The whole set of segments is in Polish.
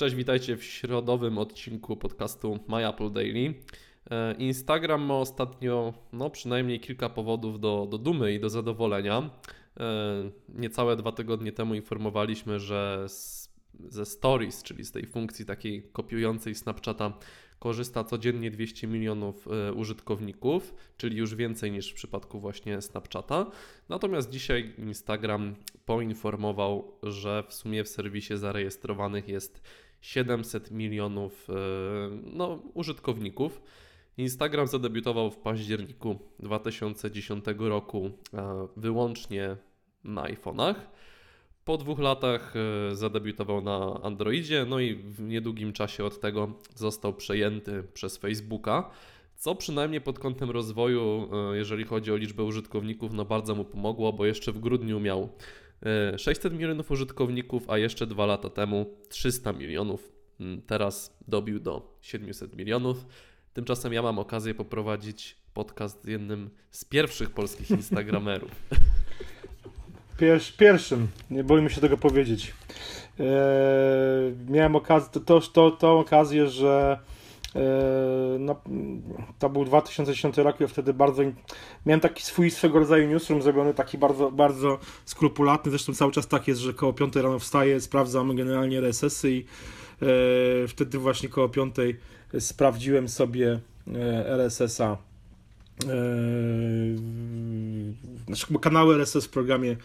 Cześć, witajcie w środowym odcinku podcastu My Apple Daily. E, Instagram ma ostatnio, no przynajmniej kilka powodów do, do dumy i do zadowolenia. E, niecałe dwa tygodnie temu informowaliśmy, że z, ze Stories, czyli z tej funkcji takiej kopiującej Snapchata, korzysta codziennie 200 milionów e, użytkowników, czyli już więcej niż w przypadku właśnie Snapchata. Natomiast dzisiaj Instagram poinformował, że w sumie w serwisie zarejestrowanych jest 700 milionów e, no, użytkowników. Instagram zadebiutował w październiku 2010 roku e, wyłącznie na iPhone'ach. Po dwóch latach e, zadebiutował na Androidzie, no i w niedługim czasie od tego został przejęty przez Facebooka, co przynajmniej pod kątem rozwoju, jeżeli chodzi o liczbę użytkowników, no bardzo mu pomogło, bo jeszcze w grudniu miał 600 milionów użytkowników, a jeszcze dwa lata temu 300 milionów. Mm, teraz dobił do 700 milionów. Tymczasem ja mam okazję poprowadzić podcast z jednym z pierwszych polskich Instagramerów. Pierwszy, pierwszym, nie boimy się tego powiedzieć. Eee, miałem okazję, to, to, to, tą okazję, że no, to był 2010 rok i wtedy bardzo miałem taki swój swego rodzaju newsroom zrobiony, taki bardzo, bardzo skrupulatny, zresztą cały czas tak jest, że koło 5 rano wstaję, sprawdzam generalnie RSS-y i e, wtedy właśnie koło 5 sprawdziłem sobie e, RSS-a znaczy kanały RSS w programie,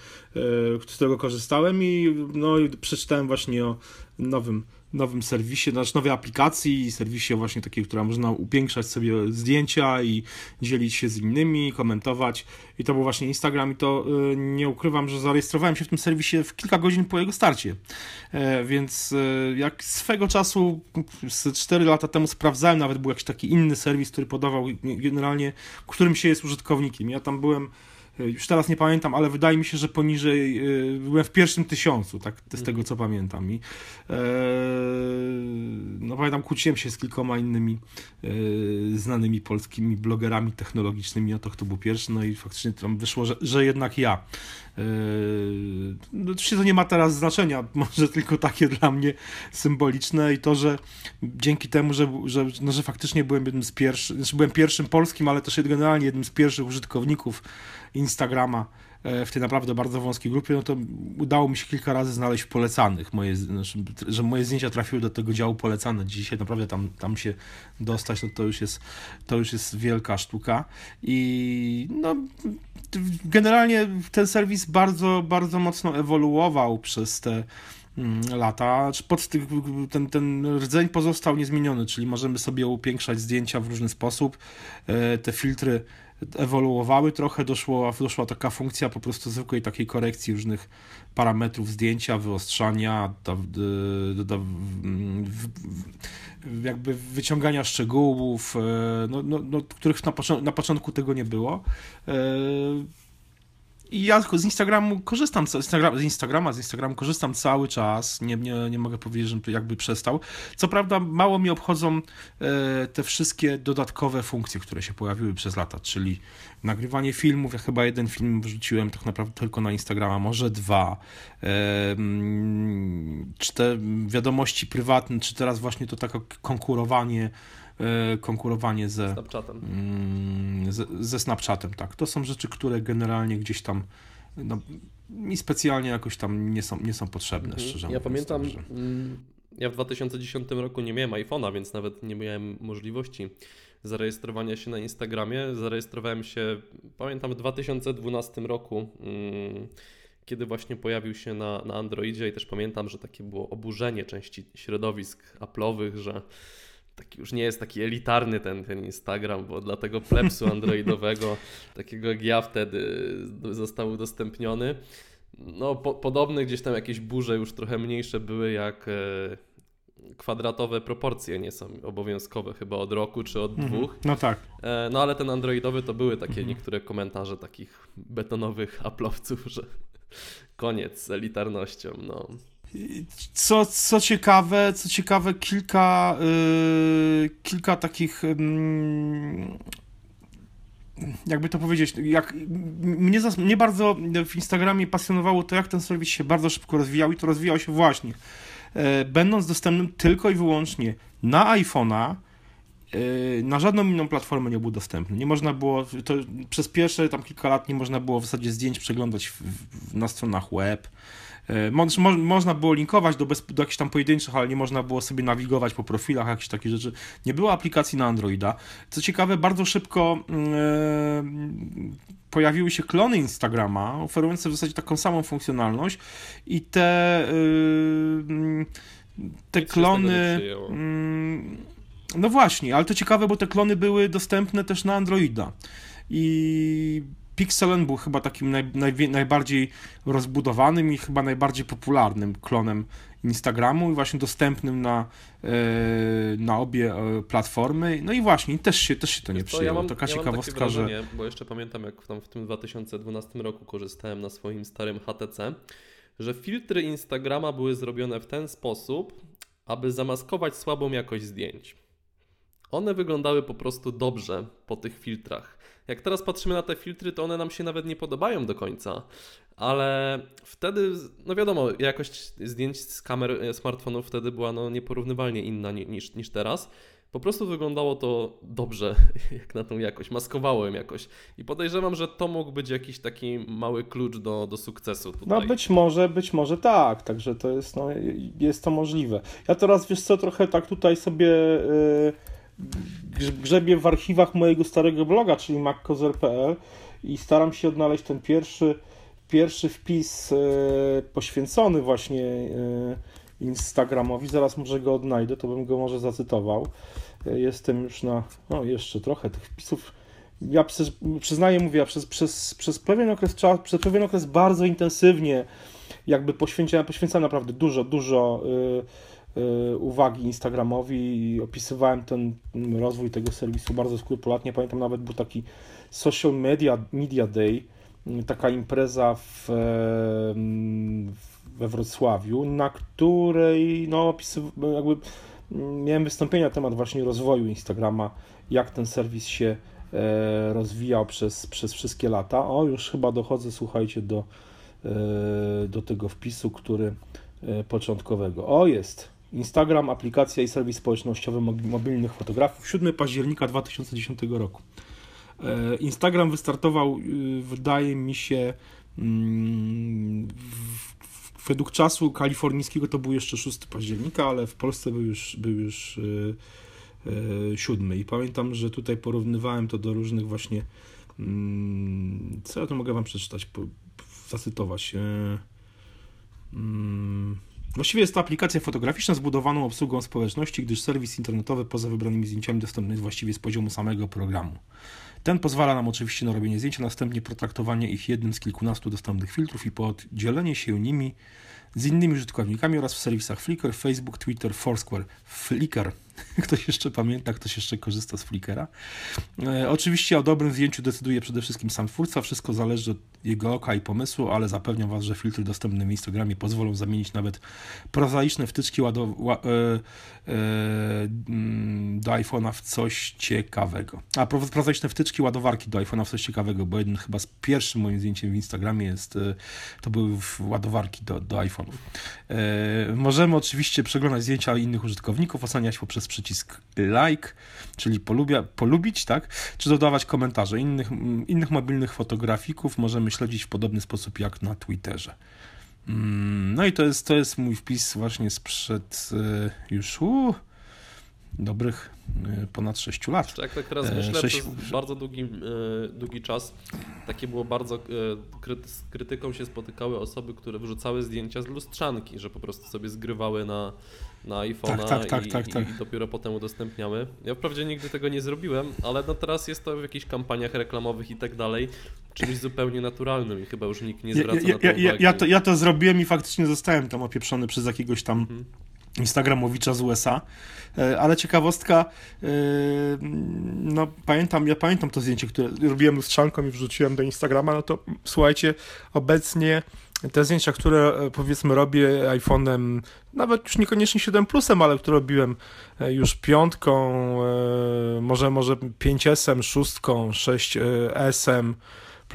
z którego korzystałem i, no, i przeczytałem właśnie o nowym nowym serwisie, znaczy nowej aplikacji, serwisie właśnie takiej, która można upiększać sobie zdjęcia i dzielić się z innymi, komentować. I to był właśnie Instagram i to y, nie ukrywam, że zarejestrowałem się w tym serwisie w kilka godzin po jego starcie. E, więc y, jak swego czasu, z 4 lata temu sprawdzałem, nawet był jakiś taki inny serwis, który podawał generalnie, którym się jest użytkownikiem. Ja tam byłem już teraz nie pamiętam, ale wydaje mi się, że poniżej, y, byłem w pierwszym tysiącu, tak, z tego co pamiętam. I, e, no pamiętam, kłóciłem się z kilkoma innymi e, znanymi polskimi blogerami technologicznymi o to, kto był pierwszy, no i faktycznie tam wyszło, że, że jednak ja. E, no, oczywiście to nie ma teraz znaczenia, może tylko takie dla mnie symboliczne i to, że dzięki temu, że, że, no, że faktycznie byłem jednym z pierwszych, znaczy byłem pierwszym polskim, ale też generalnie jednym z pierwszych użytkowników Instagrama w tej naprawdę bardzo wąskiej grupie, no to udało mi się kilka razy znaleźć polecanych, moje, znaczy, że moje zdjęcia trafiły do tego działu polecane. Dzisiaj naprawdę tam, tam się dostać, no to już jest, to już jest wielka sztuka i no generalnie ten serwis bardzo, bardzo mocno ewoluował przez te mm, lata. Pod ten, ten rdzeń pozostał niezmieniony, czyli możemy sobie upiększać zdjęcia w różny sposób. E, te filtry ewoluowały trochę, doszło, doszła taka funkcja po prostu zwykłej takiej korekcji różnych parametrów zdjęcia, wyostrzania, do, jakby wyciągania szczegółów, e, no, no, no, których na, na początku tego nie było. I ja z Instagramu korzystam, z, Instagram, z Instagrama, z Instagramu korzystam cały czas, nie, nie, nie mogę powiedzieć, że jakby przestał. Co prawda mało mi obchodzą e, te wszystkie dodatkowe funkcje, które się pojawiły przez lata, czyli nagrywanie filmów, ja chyba jeden film wrzuciłem tak naprawdę tylko na Instagrama, może dwa, czy te wiadomości prywatne, czy teraz właśnie to takie konkurowanie konkurowanie ze Snapchatem. Mm, ze, ze Snapchatem, tak. To są rzeczy, które generalnie gdzieś tam no, mi specjalnie jakoś tam nie są, nie są potrzebne, mhm. szczerze mówiąc. Ja pamiętam, mm, ja w 2010 roku nie miałem iPhone'a, więc nawet nie miałem możliwości zarejestrowania się na Instagramie. Zarejestrowałem się, pamiętam, w 2012 roku, mm, kiedy właśnie pojawił się na, na Androidzie i też pamiętam, że takie było oburzenie części środowisk Apple'owych, że taki już nie jest taki elitarny ten, ten Instagram, bo dla tego plepsu androidowego, takiego jak ja wtedy został udostępniony. No, po, podobne gdzieś tam jakieś burze już trochę mniejsze były, jak e, kwadratowe proporcje nie są obowiązkowe chyba od roku czy od mhm. dwóch. No tak. E, no ale ten androidowy to były takie mhm. niektóre komentarze takich betonowych aplowców, że koniec z elitarnością. No. Co, co ciekawe, co ciekawe, kilka, yy, kilka takich. Yy, jakby to powiedzieć, jak mnie, mnie bardzo w Instagramie pasjonowało to, jak ten serwis się bardzo szybko rozwijał i to rozwijał się właśnie będąc dostępnym tylko i wyłącznie na iPhone'a, na żadną inną platformę nie był dostępny. Nie można było, to przez pierwsze tam kilka lat nie można było w zasadzie zdjęć przeglądać w, w, na stronach web. E, mo, mo, można było linkować do, bez, do jakichś tam pojedynczych, ale nie można było sobie nawigować po profilach, jakieś takie rzeczy. Nie było aplikacji na Androida. Co ciekawe, bardzo szybko yy, pojawiły się klony Instagrama, oferujące w zasadzie taką samą funkcjonalność i te yy, te Nic klony. No właśnie, ale to ciekawe, bo te klony były dostępne też na Androida. I Pixelen był chyba takim naj, naj, najbardziej rozbudowanym i chyba najbardziej popularnym klonem Instagramu i właśnie dostępnym na, e, na obie e, platformy. No i właśnie, też się, też się to nie Wiesz przyjęło. Ja mam, Taka ja ciekawostka, mam wrażenie, że... Bo jeszcze pamiętam, jak tam w tym 2012 roku korzystałem na swoim starym HTC, że filtry Instagrama były zrobione w ten sposób, aby zamaskować słabą jakość zdjęć. One wyglądały po prostu dobrze po tych filtrach. Jak teraz patrzymy na te filtry, to one nam się nawet nie podobają do końca, ale wtedy, no wiadomo, jakość zdjęć z kamer e, smartfonów wtedy była no nieporównywalnie inna niż, niż teraz. Po prostu wyglądało to dobrze, jak na tą jakość, maskowało ją jakoś. I podejrzewam, że to mógł być jakiś taki mały klucz do, do sukcesu tutaj. No być może, być może tak, także to jest, no, jest to możliwe. Ja teraz, wiesz co, trochę tak tutaj sobie... Yy grzebię w archiwach mojego starego bloga, czyli mackozer.pl i staram się odnaleźć ten pierwszy, pierwszy wpis e, poświęcony właśnie e, Instagramowi. Zaraz może go odnajdę, to bym go może zacytował. E, jestem już na, no jeszcze trochę tych wpisów. Ja przyznaję, mówię, ja przez, przez, przez pewien okres czasu, przez pewien okres bardzo intensywnie jakby poświęcałem, poświęcałem naprawdę dużo, dużo Y, uwagi Instagramowi i opisywałem ten rozwój tego serwisu bardzo skrupulatnie. Pamiętam nawet był taki Social Media, Media Day, y, taka impreza w, we Wrocławiu, na której no, opisyw- jakby miałem wystąpienia na temat właśnie rozwoju Instagrama, jak ten serwis się e, rozwijał przez, przez wszystkie lata. O, już chyba dochodzę, słuchajcie, do, e, do tego wpisu, który e, początkowego. O, jest. Instagram, aplikacja i serwis społecznościowy mobilnych fotografów 7 października 2010 roku. E, Instagram wystartował, y, wydaje mi się, mm, według czasu kalifornijskiego to był jeszcze 6 października, ale w Polsce był już, był już 7. Y, y, I pamiętam, że tutaj porównywałem to do różnych właśnie. Mm, co ja tu mogę Wam przeczytać, zacytować? Właściwie jest to aplikacja fotograficzna zbudowaną obsługą społeczności, gdyż serwis internetowy poza wybranymi zdjęciami dostępny jest właściwie z poziomu samego programu. Ten pozwala nam oczywiście na robienie zdjęć, a następnie potraktowanie ich jednym z kilkunastu dostępnych filtrów i podzielenie się nimi z innymi użytkownikami oraz w serwisach Flickr, Facebook, Twitter, Foursquare. Flickr Ktoś jeszcze pamięta, ktoś jeszcze korzysta z Flickera. E, oczywiście o dobrym zdjęciu decyduje przede wszystkim sam twórca, wszystko zależy od jego oka i pomysłu, ale zapewniam Was, że filtry dostępne w Instagramie pozwolą zamienić nawet prozaiczne wtyczki ła- e, e, mm, do iPhone'a w coś ciekawego. A prozaiczne wtyczki ładowarki do iPhone'a w coś ciekawego, bo jeden chyba z pierwszym moim zdjęciem w Instagramie jest, e, to były ładowarki do, do iPhone'ów. E, możemy oczywiście przeglądać zdjęcia innych użytkowników, oceniać poprzez przez przycisk like, czyli polubia, polubić, tak? Czy dodawać komentarze. Innych, innych mobilnych fotografików możemy śledzić w podobny sposób jak na Twitterze. Mm, no i to jest, to jest mój wpis właśnie sprzed y, już uh, dobrych y, ponad 6 lat. Jak tak teraz e, myślę, 6... przez bardzo długi, y, długi czas takie było bardzo z krytyką się spotykały osoby, które wrzucały zdjęcia z lustrzanki, że po prostu sobie zgrywały na na iPhone'a tak, tak, tak, i, tak, tak. i, dopiero potem udostępniamy. Ja wprawdzie nigdy tego nie zrobiłem, ale no teraz jest to w jakichś kampaniach reklamowych i tak dalej czymś zupełnie naturalnym i chyba już nikt nie zwraca ja, ja, na to ja, ja, to, ja to zrobiłem i faktycznie zostałem tam opieprzony przez jakiegoś tam mhm. Instagramowicza z USA. E, ale ciekawostka, e, no pamiętam, ja pamiętam to zdjęcie, które robiłem lustrzanką i wrzuciłem do Instagrama, no to słuchajcie, obecnie te zdjęcia, które e, powiedzmy robię iPhone'em, nawet już niekoniecznie 7 Plusem, ale które robiłem już piątką, może może 5S, 6, 6S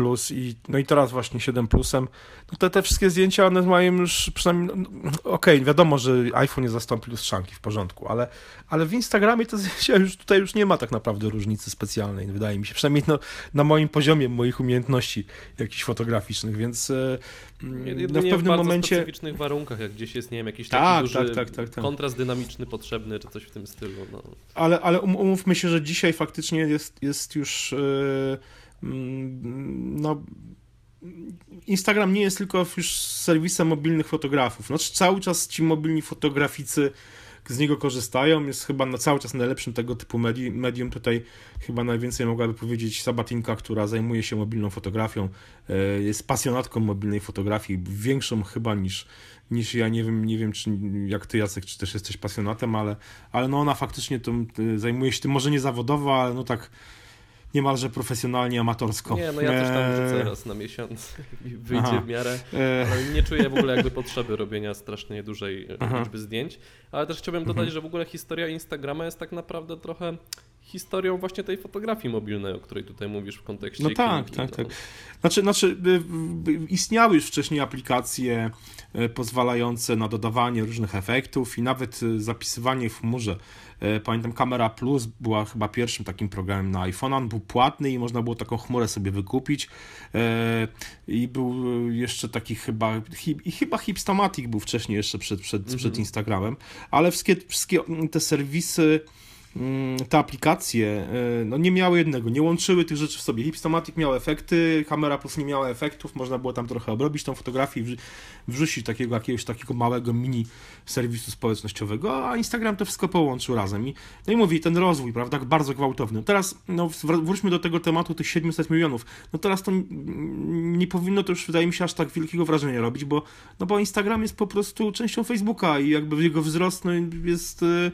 Plus i, no i teraz właśnie 7 Plusem, no te, te wszystkie zdjęcia, one mają już przynajmniej, no, no, okej, okay, wiadomo, że iPhone nie zastąpi lustrzanki, w porządku, ale, ale w Instagramie to zdjęcia już tutaj już nie ma tak naprawdę różnicy specjalnej, wydaje mi się, przynajmniej no, na moim poziomie, moich umiejętności jakichś fotograficznych, więc e, no, w pewnym w momencie... w specyficznych warunkach, jak gdzieś jest, nie wiem, jakiś taki tak, duży tak, tak, tak, tak. kontrast dynamiczny potrzebny, czy coś w tym stylu. No. Ale, ale um, umówmy się, że dzisiaj faktycznie jest, jest już yy, no Instagram nie jest tylko już serwisem mobilnych fotografów. Znaczy cały czas ci mobilni fotograficy z niego korzystają. Jest chyba na cały czas najlepszym tego typu medium. medium. Tutaj chyba najwięcej mogłaby powiedzieć Sabatinka, która zajmuje się mobilną fotografią. E, jest pasjonatką mobilnej fotografii, większą chyba niż, niż ja. Nie wiem, nie wiem czy jak ty Jacek, czy też jesteś pasjonatem, ale, ale no ona faktycznie e, zajmuje się tym, może nie zawodowo, ale no tak niemalże profesjonalnie, amatorsko. Nie, no ja też tam wrzucę eee. raz na miesiąc i wyjdzie Aha. w miarę, eee. ale nie czuję w ogóle jakby potrzeby robienia strasznie dużej Aha. liczby zdjęć, ale też chciałbym dodać, mhm. że w ogóle historia Instagrama jest tak naprawdę trochę historią właśnie tej fotografii mobilnej, o której tutaj mówisz w kontekście No tak, tak, no. tak. Znaczy, znaczy y, y, istniały już wcześniej aplikacje y, pozwalające na dodawanie różnych efektów i nawet zapisywanie w chmurze. Pamiętam, Kamera Plus była chyba pierwszym takim programem na iPhone. On był płatny i można było taką chmurę sobie wykupić. I był jeszcze taki chyba, i chyba Hipstamatic był wcześniej jeszcze przed, przed, przed mhm. Instagramem, ale wszystkie, wszystkie te serwisy te aplikacje e, no, nie miały jednego, nie łączyły tych rzeczy w sobie. Hipstomatic miał efekty, kamera plus nie miała efektów, można było tam trochę obrobić tą fotografię i wrzucić takiego jakiegoś takiego małego mini serwisu społecznościowego, a Instagram to wszystko połączył razem. I, no i mówi, ten rozwój, prawda, bardzo gwałtowny. Teraz no, wróćmy do tego tematu tych 700 milionów. No teraz to nie powinno to już, wydaje mi się, aż tak wielkiego wrażenia robić, bo, no bo Instagram jest po prostu częścią Facebooka i jakby jego wzrost no, jest e,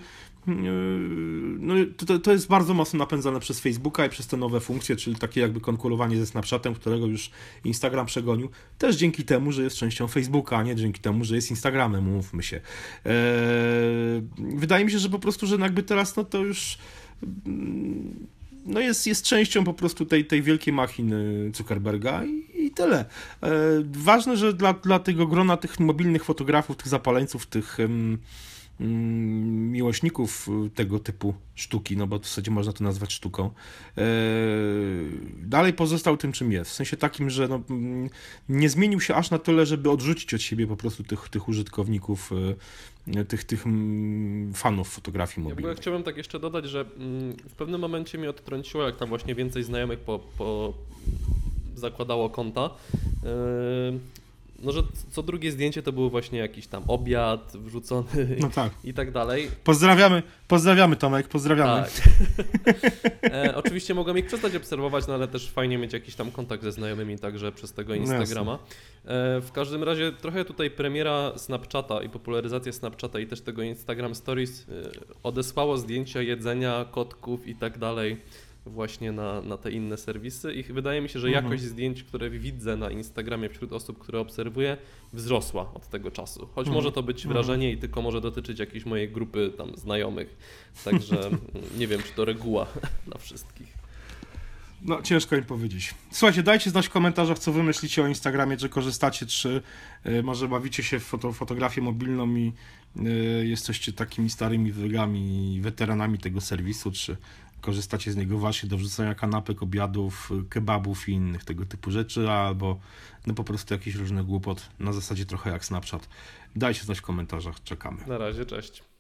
no, to, to jest bardzo mocno napędzane przez Facebooka i przez te nowe funkcje, czyli takie jakby konkurowanie ze Snapchatem, którego już Instagram przegonił, też dzięki temu, że jest częścią Facebooka, a nie dzięki temu, że jest Instagramem, mówmy się. Eee, wydaje mi się, że po prostu, że jakby teraz no to już no jest, jest częścią po prostu tej, tej wielkiej machiny Zuckerberga i, i tyle. Eee, ważne, że dla, dla tego grona tych mobilnych fotografów, tych zapaleńców, tych... miłośników y, tego typu sztuki, no bo w zasadzie można to nazwać sztuką, e, dalej pozostał tym, czym jest. W sensie takim, że no, mm, nie zmienił się aż na tyle, żeby odrzucić od siebie po prostu tych, tych użytkowników, e, tych, tych mm, fanów fotografii mobilnej. Ja chciałbym tak jeszcze dodać, że w pewnym momencie mnie odtrąciło, jak tam właśnie więcej znajomych po, po zakładało konta. No, że co drugie zdjęcie to był właśnie jakiś tam obiad wrzucony no tak. i tak dalej. Pozdrawiamy, pozdrawiamy Tomek, pozdrawiamy. Tak. e, oczywiście mogłem ich przestać obserwować, no ale też fajnie mieć jakiś tam kontakt ze znajomymi także przez tego no Instagrama. E, w każdym razie trochę tutaj premiera Snapchata i popularyzacja Snapchata i też tego Instagram Stories e, odesłało zdjęcia jedzenia, kotków i tak dalej właśnie na, na te inne serwisy i wydaje mi się, że mhm. jakość zdjęć, które widzę na Instagramie wśród osób, które obserwuję, wzrosła od tego czasu. Choć mhm. może to być mhm. wrażenie i tylko może dotyczyć jakiejś mojej grupy tam znajomych. Także nie wiem, czy to reguła dla wszystkich. No, ciężko im powiedzieć. Słuchajcie, dajcie znać w komentarzach, co wy myślicie o Instagramie, czy korzystacie, czy y, może bawicie się w foto, fotografię mobilną i y, jesteście takimi starymi wygami, weteranami tego serwisu, czy korzystacie z niego właśnie do wrzucania kanapek, obiadów, kebabów i innych tego typu rzeczy, albo no po prostu jakiś różny głupot na zasadzie trochę jak Snapchat. Dajcie znać w komentarzach, czekamy. Na razie, cześć.